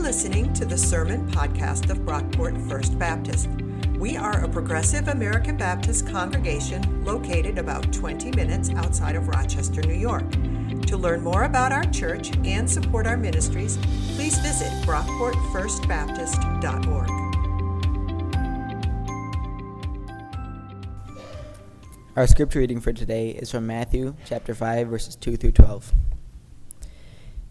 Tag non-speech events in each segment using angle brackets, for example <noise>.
listening to the Sermon Podcast of Brockport First Baptist. We are a progressive American Baptist congregation located about 20 minutes outside of Rochester, New York. To learn more about our church and support our ministries, please visit brockportfirstbaptist.org. Our scripture reading for today is from Matthew chapter 5 verses 2 through 12.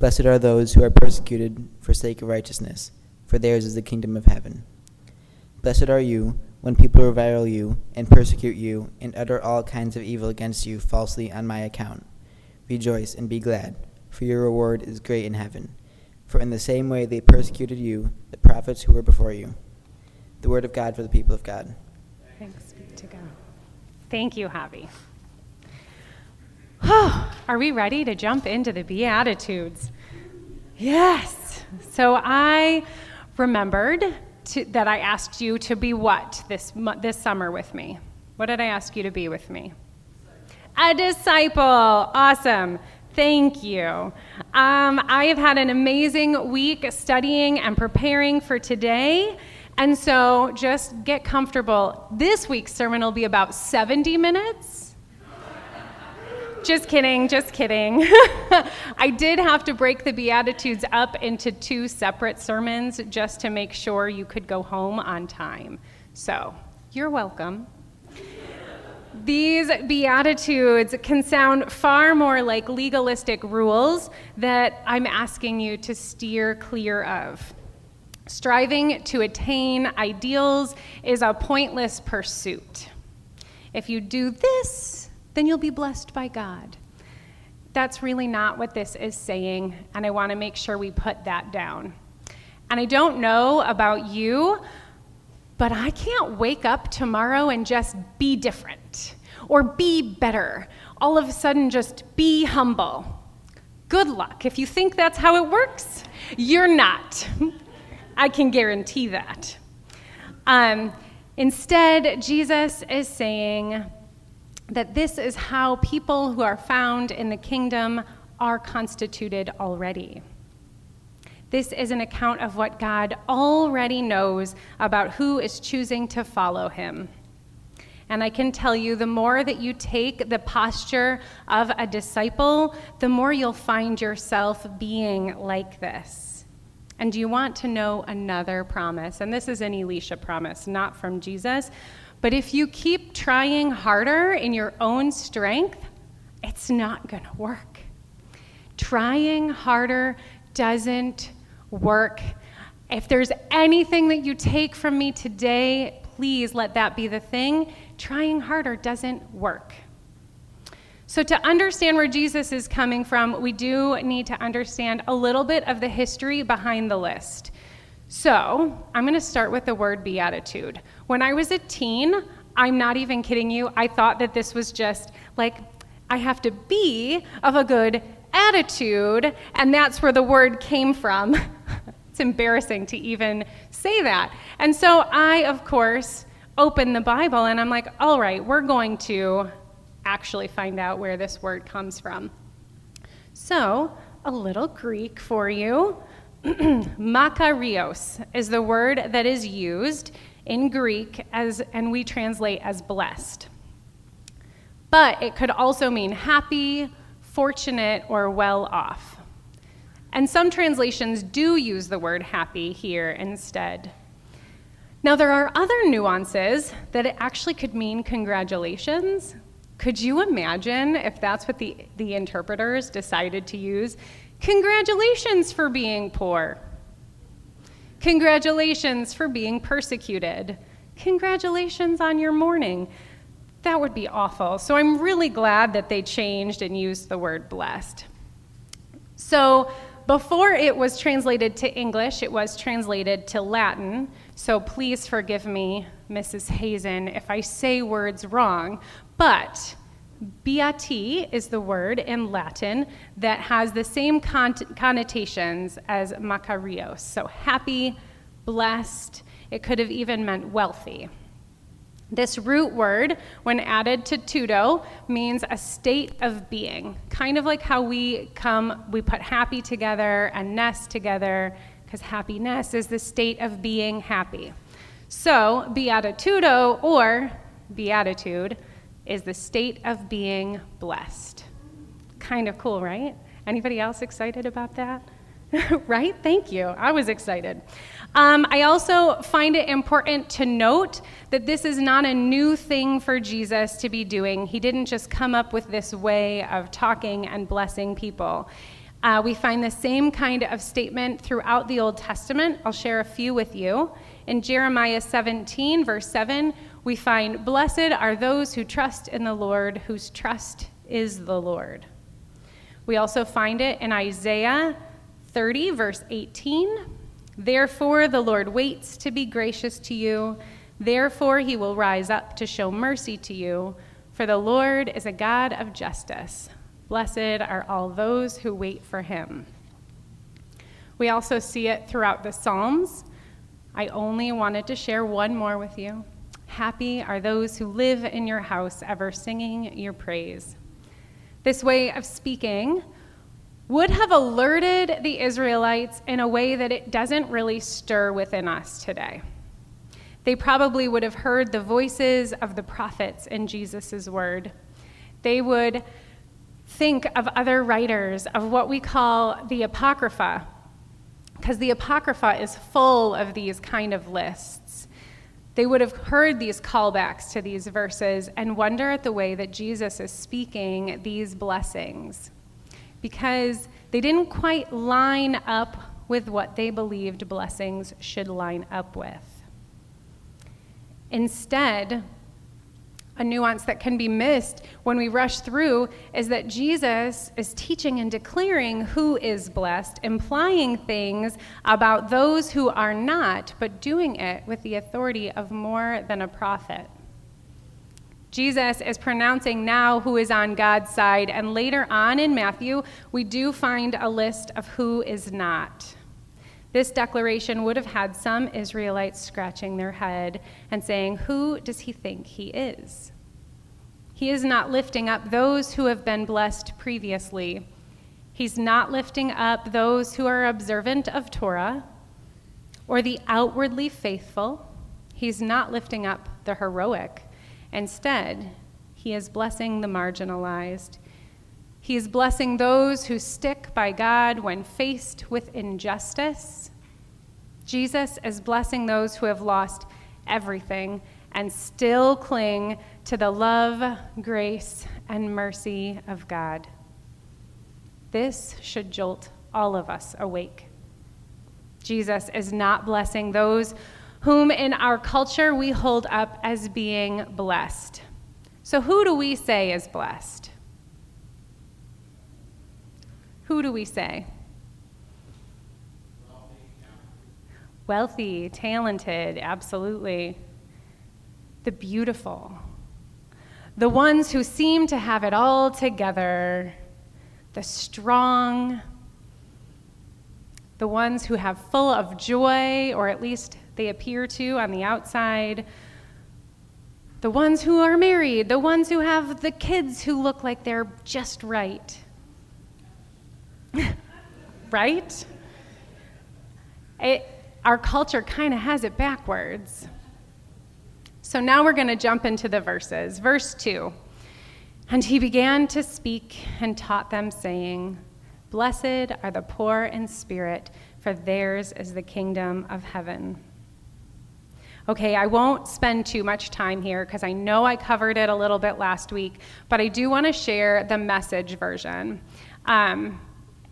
Blessed are those who are persecuted for sake of righteousness, for theirs is the kingdom of heaven. Blessed are you when people revile you and persecute you and utter all kinds of evil against you falsely on my account. Rejoice and be glad, for your reward is great in heaven. For in the same way they persecuted you, the prophets who were before you. The word of God for the people of God. Thanks be to God. Thank you, Javi. <sighs> Are we ready to jump into the Beatitudes? Yes. So I remembered to, that I asked you to be what this, this summer with me? What did I ask you to be with me? A disciple. Awesome. Thank you. Um, I have had an amazing week studying and preparing for today. And so just get comfortable. This week's sermon will be about 70 minutes just kidding, just kidding. <laughs> I did have to break the Beatitudes up into two separate sermons just to make sure you could go home on time. So, you're welcome. These Beatitudes can sound far more like legalistic rules that I'm asking you to steer clear of. Striving to attain ideals is a pointless pursuit. If you do this, then you'll be blessed by God. That's really not what this is saying, and I want to make sure we put that down. And I don't know about you, but I can't wake up tomorrow and just be different or be better. All of a sudden, just be humble. Good luck. If you think that's how it works, you're not. <laughs> I can guarantee that. Um, instead, Jesus is saying, that this is how people who are found in the kingdom are constituted already. This is an account of what God already knows about who is choosing to follow him. And I can tell you, the more that you take the posture of a disciple, the more you'll find yourself being like this. And do you want to know another promise? And this is an Elisha promise, not from Jesus, but if you keep trying harder in your own strength, it's not going to work. Trying harder doesn't work. If there's anything that you take from me today, please let that be the thing. Trying harder doesn't work. So, to understand where Jesus is coming from, we do need to understand a little bit of the history behind the list. So, I'm going to start with the word beatitude. When I was a teen, I'm not even kidding you, I thought that this was just like, I have to be of a good attitude, and that's where the word came from. <laughs> it's embarrassing to even say that. And so I, of course, opened the Bible and I'm like, all right, we're going to actually find out where this word comes from. So, a little Greek for you. <clears throat> Makarios is the word that is used in Greek as, and we translate as blessed. But it could also mean happy, fortunate, or well off. And some translations do use the word happy here instead. Now, there are other nuances that it actually could mean congratulations. Could you imagine if that's what the, the interpreters decided to use? Congratulations for being poor. Congratulations for being persecuted. Congratulations on your mourning. That would be awful. So I'm really glad that they changed and used the word blessed. So, before it was translated to English, it was translated to Latin. So please forgive me, Mrs. Hazen, if I say words wrong. But beati is the word in Latin that has the same con- connotations as makarios. So happy, blessed. It could have even meant wealthy. This root word, when added to tudo, means a state of being. Kind of like how we come, we put happy together and nest together, because happiness is the state of being happy. So, beatitudo or beatitude is the state of being blessed. Kind of cool, right? Anybody else excited about that? <laughs> right? Thank you. I was excited. Um, I also find it important to note that this is not a new thing for Jesus to be doing. He didn't just come up with this way of talking and blessing people. Uh, we find the same kind of statement throughout the Old Testament. I'll share a few with you. In Jeremiah 17, verse 7, we find, Blessed are those who trust in the Lord, whose trust is the Lord. We also find it in Isaiah 30, verse 18. Therefore, the Lord waits to be gracious to you. Therefore, he will rise up to show mercy to you. For the Lord is a God of justice. Blessed are all those who wait for him. We also see it throughout the Psalms. I only wanted to share one more with you. Happy are those who live in your house, ever singing your praise. This way of speaking would have alerted the Israelites in a way that it doesn't really stir within us today. They probably would have heard the voices of the prophets in Jesus' word. They would think of other writers, of what we call the Apocrypha, because the Apocrypha is full of these kind of lists. They would have heard these callbacks to these verses and wonder at the way that Jesus is speaking these blessings because they didn't quite line up with what they believed blessings should line up with. Instead, a nuance that can be missed when we rush through is that Jesus is teaching and declaring who is blessed, implying things about those who are not, but doing it with the authority of more than a prophet. Jesus is pronouncing now who is on God's side, and later on in Matthew, we do find a list of who is not. This declaration would have had some Israelites scratching their head and saying, Who does he think he is? He is not lifting up those who have been blessed previously. He's not lifting up those who are observant of Torah or the outwardly faithful. He's not lifting up the heroic. Instead, he is blessing the marginalized. He is blessing those who stick by God when faced with injustice. Jesus is blessing those who have lost everything and still cling to the love, grace, and mercy of God. This should jolt all of us awake. Jesus is not blessing those whom in our culture we hold up as being blessed. So, who do we say is blessed? Who do we say? Wealthy, talented, absolutely. The beautiful. The ones who seem to have it all together. The strong. The ones who have full of joy, or at least they appear to on the outside. The ones who are married, the ones who have the kids who look like they're just right. <laughs> right? It, our culture kind of has it backwards. So now we're going to jump into the verses. Verse 2 And he began to speak and taught them, saying, Blessed are the poor in spirit, for theirs is the kingdom of heaven. Okay, I won't spend too much time here because I know I covered it a little bit last week, but I do want to share the message version. Um,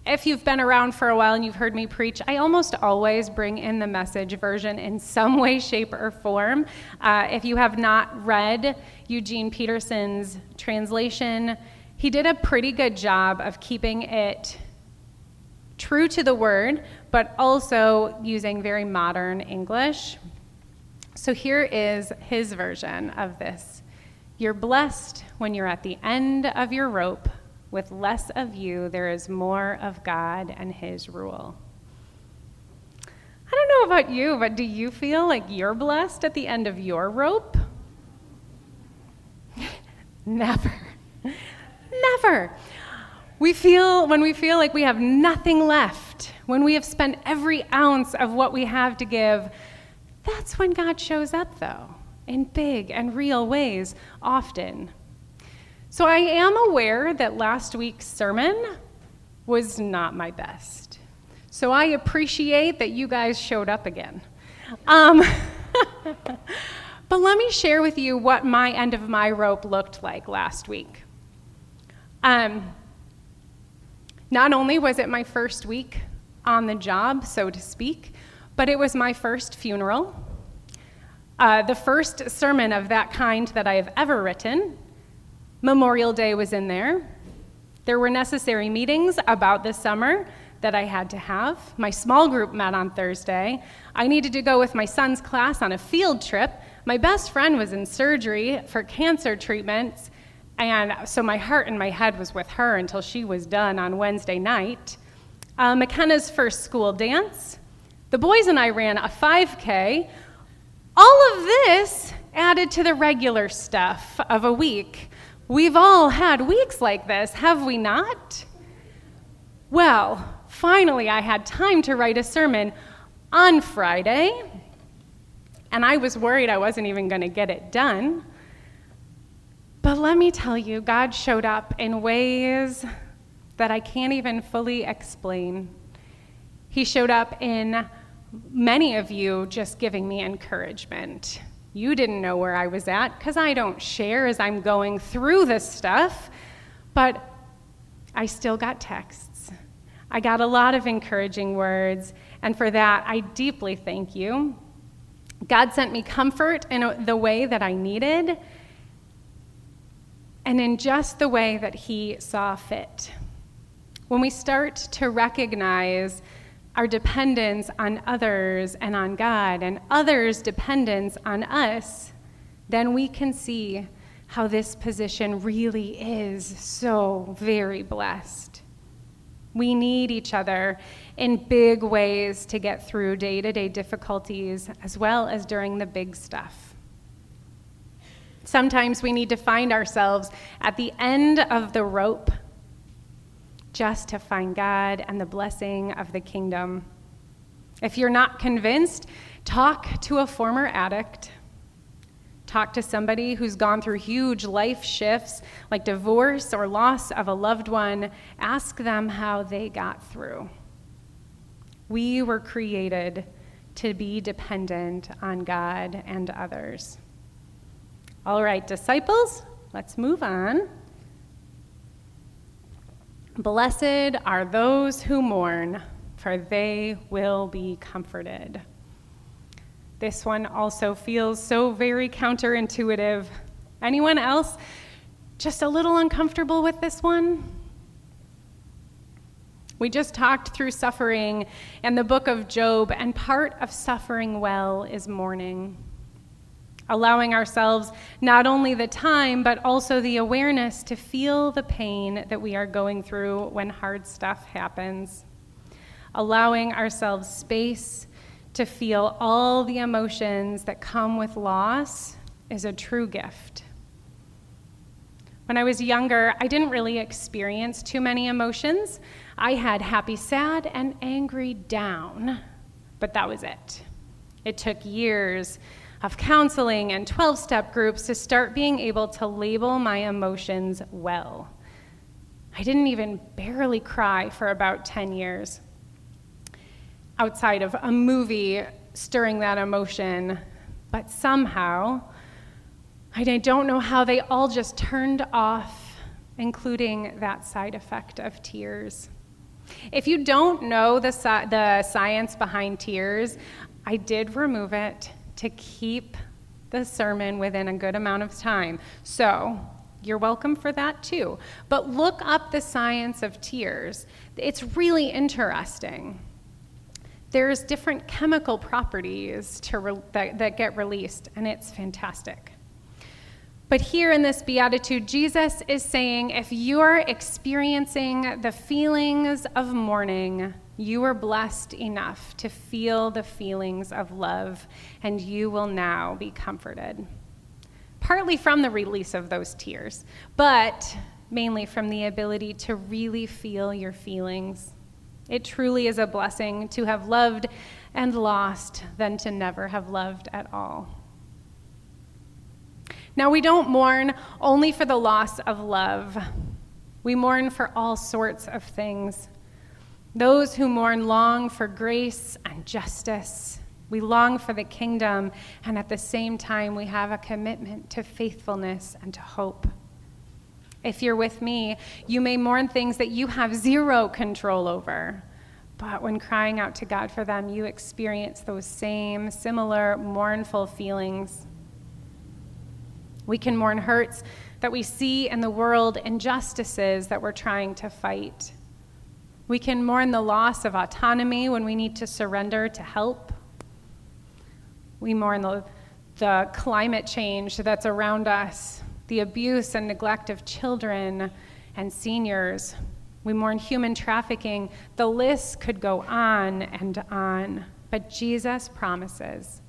if you've been around for a while and you've heard me preach, I almost always bring in the message version in some way, shape, or form. Uh, if you have not read Eugene Peterson's translation, he did a pretty good job of keeping it true to the word, but also using very modern English. So here is his version of this You're blessed when you're at the end of your rope. With less of you, there is more of God and his rule. I don't know about you, but do you feel like you're blessed at the end of your rope? <laughs> Never. <laughs> Never. We feel, when we feel like we have nothing left, when we have spent every ounce of what we have to give, that's when God shows up, though, in big and real ways, often. So I am aware that last week's sermon was not my best. So I appreciate that you guys showed up again. Um, <laughs> but let me share with you what my end of my rope looked like last week. Um, not only was it my first week on the job, so to speak, but it was my first funeral. Uh, the first sermon of that kind that I have ever written. Memorial Day was in there. There were necessary meetings about this summer that I had to have. My small group met on Thursday. I needed to go with my son's class on a field trip. My best friend was in surgery for cancer treatments, and so my heart and my head was with her until she was done on Wednesday night. Uh, McKenna's first school dance. The boys and I ran a 5K. All of this added to the regular stuff of a week. We've all had weeks like this, have we not? Well, finally, I had time to write a sermon on Friday, and I was worried I wasn't even going to get it done. But let me tell you, God showed up in ways that I can't even fully explain. He showed up in many of you just giving me encouragement. You didn't know where I was at because I don't share as I'm going through this stuff, but I still got texts. I got a lot of encouraging words, and for that, I deeply thank you. God sent me comfort in the way that I needed and in just the way that He saw fit. When we start to recognize our dependence on others and on God, and others' dependence on us, then we can see how this position really is so very blessed. We need each other in big ways to get through day to day difficulties as well as during the big stuff. Sometimes we need to find ourselves at the end of the rope just to find God and the blessing of the kingdom. If you're not convinced, talk to a former addict. Talk to somebody who's gone through huge life shifts like divorce or loss of a loved one. Ask them how they got through. We were created to be dependent on God and others. All right, disciples, let's move on. Blessed are those who mourn, for they will be comforted. This one also feels so very counterintuitive. Anyone else just a little uncomfortable with this one? We just talked through suffering and the book of Job, and part of suffering well is mourning allowing ourselves not only the time, but also the awareness to feel the pain that we are going through when hard stuff happens, allowing ourselves space to feel all the emotions that come with loss is a true gift. When I was younger, I didn't really experience too many emotions. I had happy, sad, and angry down, but that was it. It took years of counseling and 12 step groups to start being able to label my emotions well. I didn't even barely cry for about 10 years outside of a movie stirring that emotion, but somehow, I don't know how they all just turned off, including that side effect of tears. If you don't know the, the science behind tears, I did remove it to keep the sermon within a good amount of time. So, You're welcome for that too. But look up the science of tears. It's really interesting. There's different chemical properties re- that, that get released, and it's fantastic. But here in this beatitude, Jesus is saying if you're experiencing the feelings of mourning, you were blessed enough to feel the feelings of love, and you will now be comforted. Partly from the release of those tears, but mainly from the ability to really feel your feelings. It truly is a blessing to have loved and lost than to never have loved at all. Now, we don't mourn only for the loss of love, we mourn for all sorts of things. Those who mourn long for grace and justice. We long for the kingdom, and at the same time, we have a commitment to faithfulness and to hope. If you're with me, you may mourn things that you have zero control over. But when crying out to God for them, you experience those same, similar, mournful feelings. We can mourn hurts that we see in the world, injustices that we're trying to fight. We can mourn the loss of autonomy when we need to surrender to help. We mourn the, the climate change that's around us, the abuse and neglect of children and seniors. We mourn human trafficking. The list could go on and on. But Jesus promises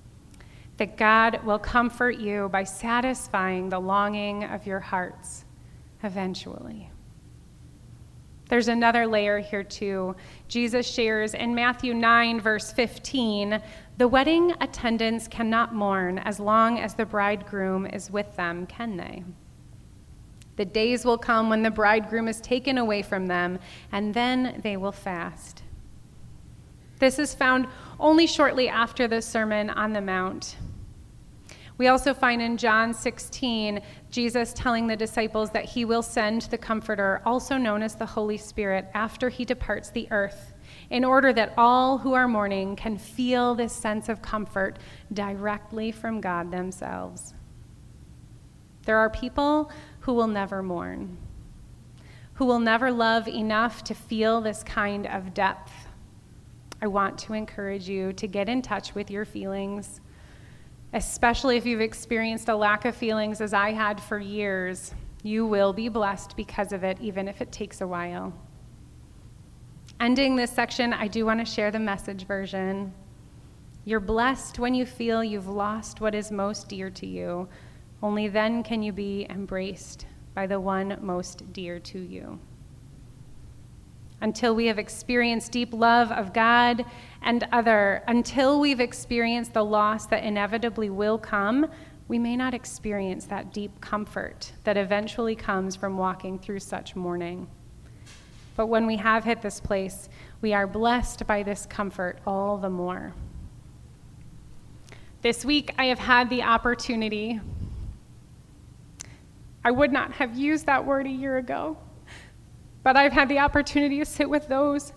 that God will comfort you by satisfying the longing of your hearts eventually. There's another layer here, too. Jesus shares in Matthew 9, verse 15 the wedding attendants cannot mourn as long as the bridegroom is with them, can they? The days will come when the bridegroom is taken away from them, and then they will fast. This is found only shortly after the Sermon on the Mount. We also find in John 16 Jesus telling the disciples that he will send the Comforter, also known as the Holy Spirit, after he departs the earth, in order that all who are mourning can feel this sense of comfort directly from God themselves. There are people who will never mourn, who will never love enough to feel this kind of depth. I want to encourage you to get in touch with your feelings especially if you've experienced a lack of feelings as I had for years. You will be blessed because of it, even if it takes a while. Ending this section, I do want to share the message version. You're blessed when you feel you've lost what is most dear to you. Only then can you be embraced by the one most dear to you until we have experienced deep love of God and other, until we've experienced the loss that inevitably will come, we may not experience that deep comfort that eventually comes from walking through such mourning. But when we have hit this place, we are blessed by this comfort all the more. This week, I have had the opportunity. I would not have used that word a year ago but I've had the opportunity to sit with those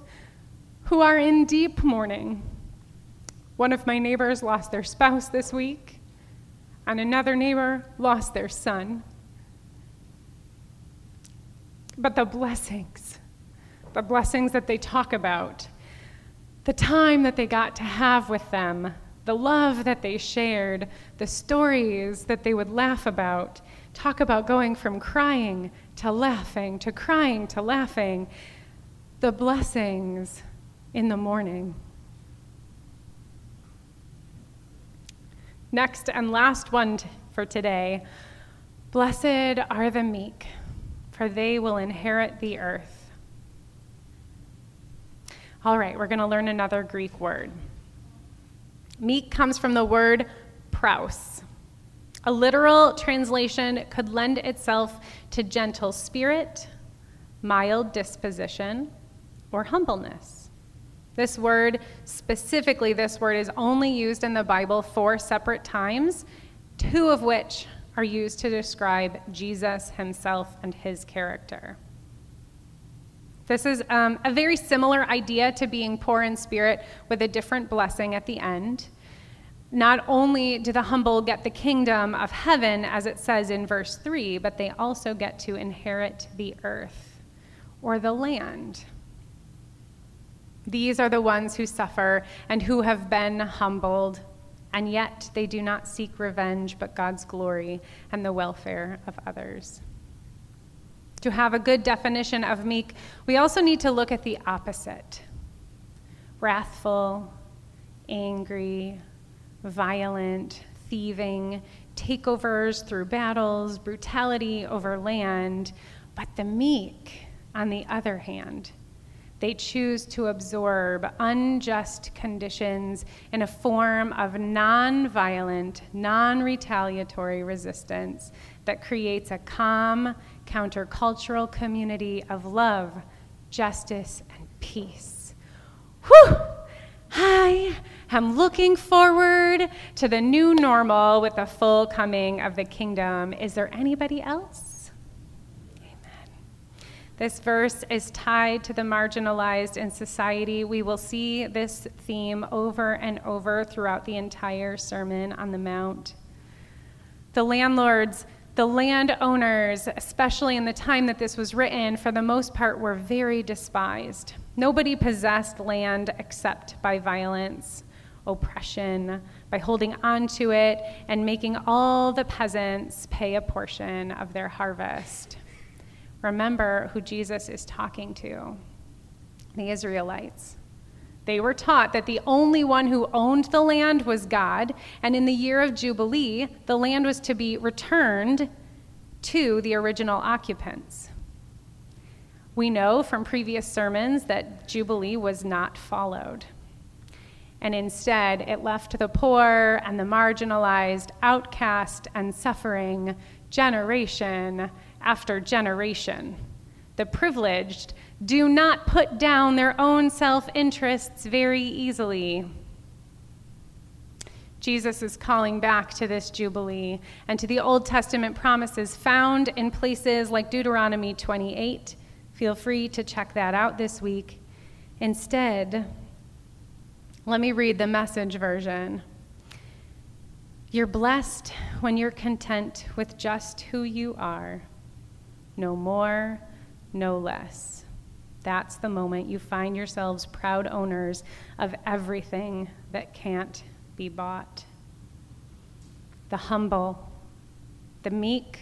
who are in deep mourning. One of my neighbors lost their spouse this week, and another neighbor lost their son. But the blessings, the blessings that they talk about, the time that they got to have with them, the love that they shared, the stories that they would laugh about, talk about going from crying to laughing, to crying, to laughing, the blessings in the mourning. Next and last one for today Blessed are the meek, for they will inherit the earth. All right, we're going to learn another Greek word. Meek comes from the word praus. A literal translation could lend itself to gentle spirit, mild disposition, or humbleness. This word, specifically, this word is only used in the Bible four separate times, two of which are used to describe Jesus himself and his character. This is um, a very similar idea to being poor in spirit with a different blessing at the end. Not only do the humble get the kingdom of heaven, as it says in verse 3, but they also get to inherit the earth or the land. These are the ones who suffer and who have been humbled, and yet they do not seek revenge, but God's glory and the welfare of others. To have a good definition of meek, we also need to look at the opposite wrathful, angry, violent, thieving, takeovers through battles, brutality over land. But the meek, on the other hand, they choose to absorb unjust conditions in a form of non-violent, non-retaliatory resistance that creates a calm, countercultural community of love, justice, and peace. Whew! I am looking forward to the new normal with the full coming of the kingdom. Is there anybody else? Amen. This verse is tied to the marginalized in society. We will see this theme over and over throughout the entire Sermon on the Mount. The landlords the landowners, especially in the time that this was written, for the most part were very despised. Nobody possessed land except by violence, oppression, by holding on to it and making all the peasants pay a portion of their harvest. Remember who Jesus is talking to the Israelites. They were taught that the only one who owned the land was God, and in the year of Jubilee, the land was to be returned to the original occupants. We know from previous sermons that Jubilee was not followed. And instead, it left the poor and the marginalized, outcast and suffering generation after generation. The privileged do not put down their own self interests very easily. Jesus is calling back to this Jubilee and to the Old Testament promises found in places like Deuteronomy 28. Feel free to check that out this week. Instead, let me read the message version. You're blessed when you're content with just who you are, no more, no less. That's the moment you find yourselves proud owners of everything that can't be bought. The humble, the meek,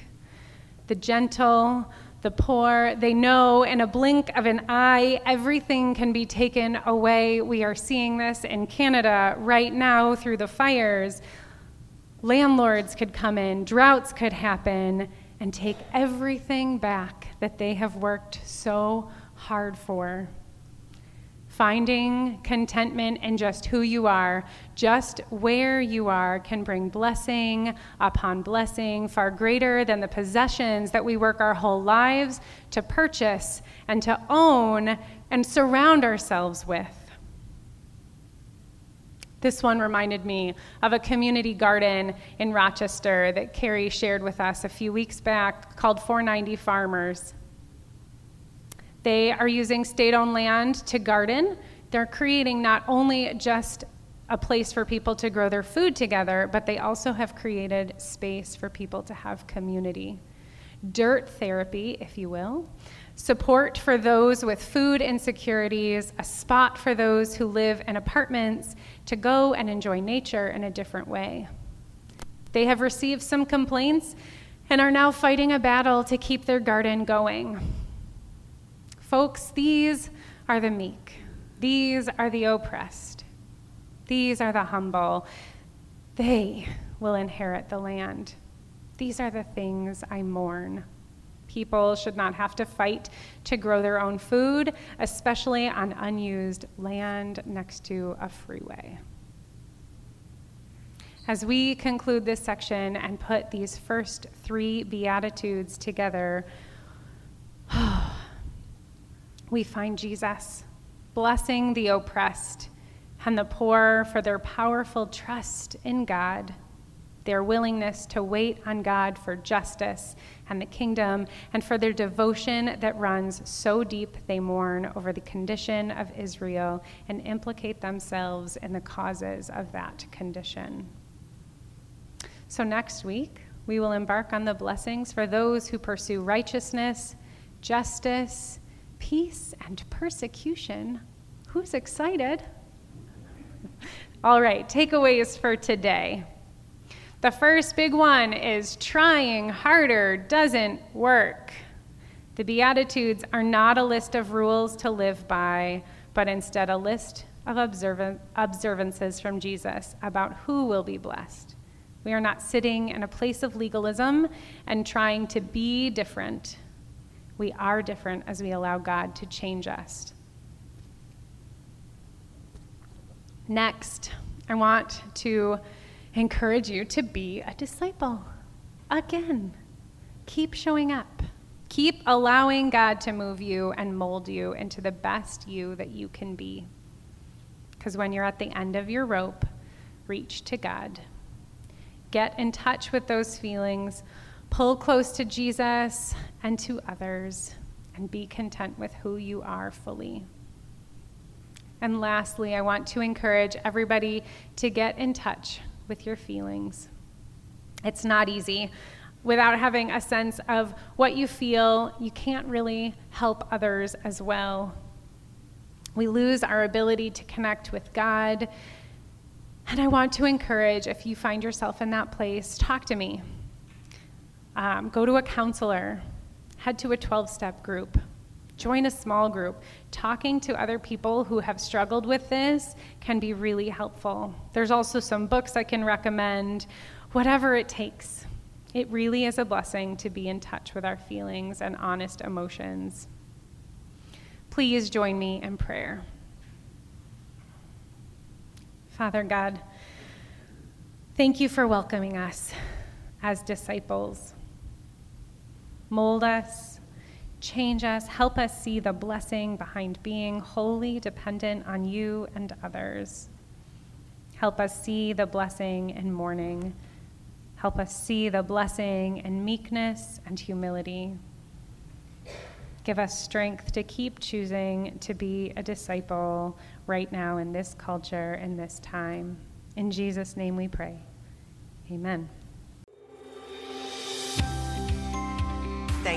the gentle, the poor, they know in a blink of an eye everything can be taken away. We are seeing this in Canada right now through the fires. Landlords could come in, droughts could happen, and take everything back that they have worked so hard for. Finding contentment in just who you are, just where you are, can bring blessing upon blessing far greater than the possessions that we work our whole lives to purchase and to own and surround ourselves with. This one reminded me of a community garden in Rochester that Carrie shared with us a few weeks back called 490 Farmers. They are using state owned land to garden. They're creating not only just a place for people to grow their food together, but they also have created space for people to have community. Dirt therapy, if you will, support for those with food insecurities, a spot for those who live in apartments to go and enjoy nature in a different way. They have received some complaints and are now fighting a battle to keep their garden going. Folks, these are the meek. These are the oppressed. These are the humble. They will inherit the land. These are the things I mourn. People should not have to fight to grow their own food, especially on unused land next to a freeway. As we conclude this section and put these first three Beatitudes together, <sighs> oh, we find Jesus blessing the oppressed and the poor for their powerful trust in God. their willingness to wait on God for justice and the kingdom, and for their devotion that runs so deep they mourn over the condition of Israel and implicate themselves in the causes of that condition. So, next week, we will embark on the blessings for those who pursue righteousness, justice, peace, and persecution. Who's excited? All right, takeaways for today. The first big one is trying harder doesn't work. The Beatitudes are not a list of rules to live by, but instead a list of observan- observances from Jesus about who will be blessed. We are not sitting in a place of legalism and trying to be different. We are different as we allow God to change us. Next, I want to encourage you to be a disciple. Again, keep showing up. Keep allowing God to move you and mold you into the best you that you can be. Because when you're at the end of your rope, reach to God. Get in touch with those feelings, pull close to Jesus and to others, and be content with who you are fully. And lastly, I want to encourage everybody to get in touch with your feelings. It's not easy. Without having a sense of what you feel, you can't really help others as well. We lose our ability to connect with God. And I want to encourage if you find yourself in that place, talk to me. Um, go to a counselor, head to a 12 step group, join a small group. Talking to other people who have struggled with this can be really helpful. There's also some books I can recommend, whatever it takes. It really is a blessing to be in touch with our feelings and honest emotions. Please join me in prayer. Father God, thank you for welcoming us as disciples. Mold us Change us, help us see the blessing behind being wholly dependent on you and others. Help us see the blessing in mourning. Help us see the blessing in meekness and humility. Give us strength to keep choosing to be a disciple right now in this culture, in this time. In Jesus' name we pray. Amen.